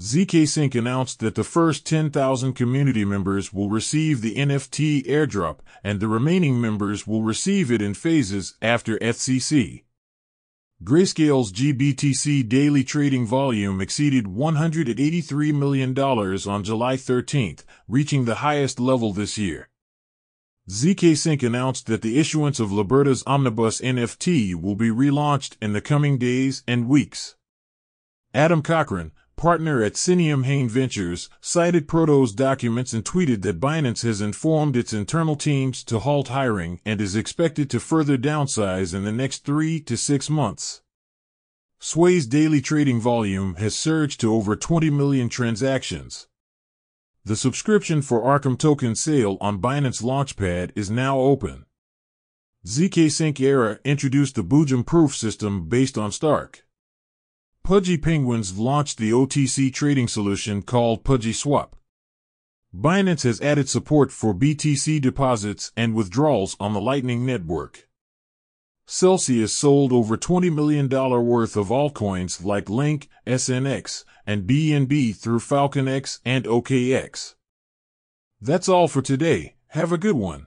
ZK Sync announced that the first 10,000 community members will receive the NFT airdrop and the remaining members will receive it in phases after FCC. Grayscale's GBTC daily trading volume exceeded $183 million on July 13th, reaching the highest level this year. ZK Sync announced that the issuance of Libertas Omnibus NFT will be relaunched in the coming days and weeks. Adam Cochran, partner at Cinneamhain Ventures, cited Protos documents and tweeted that Binance has informed its internal teams to halt hiring and is expected to further downsize in the next three to six months. Sui's daily trading volume has surged to over 20 million transactions. The subscription for Arkham token sale on Binance Launchpad is now open. ZK Sync Era introduced the Boojum proof system based on Stark. Pudgy Penguins launched the OTC trading solution called Pudgy Swap. Binance has added support for BTC deposits and withdrawals on the Lightning Network. Celsius sold over $20 million worth of altcoins like Link, SNX, and BNB through FalconX and OKX. That's all for today. Have a good one.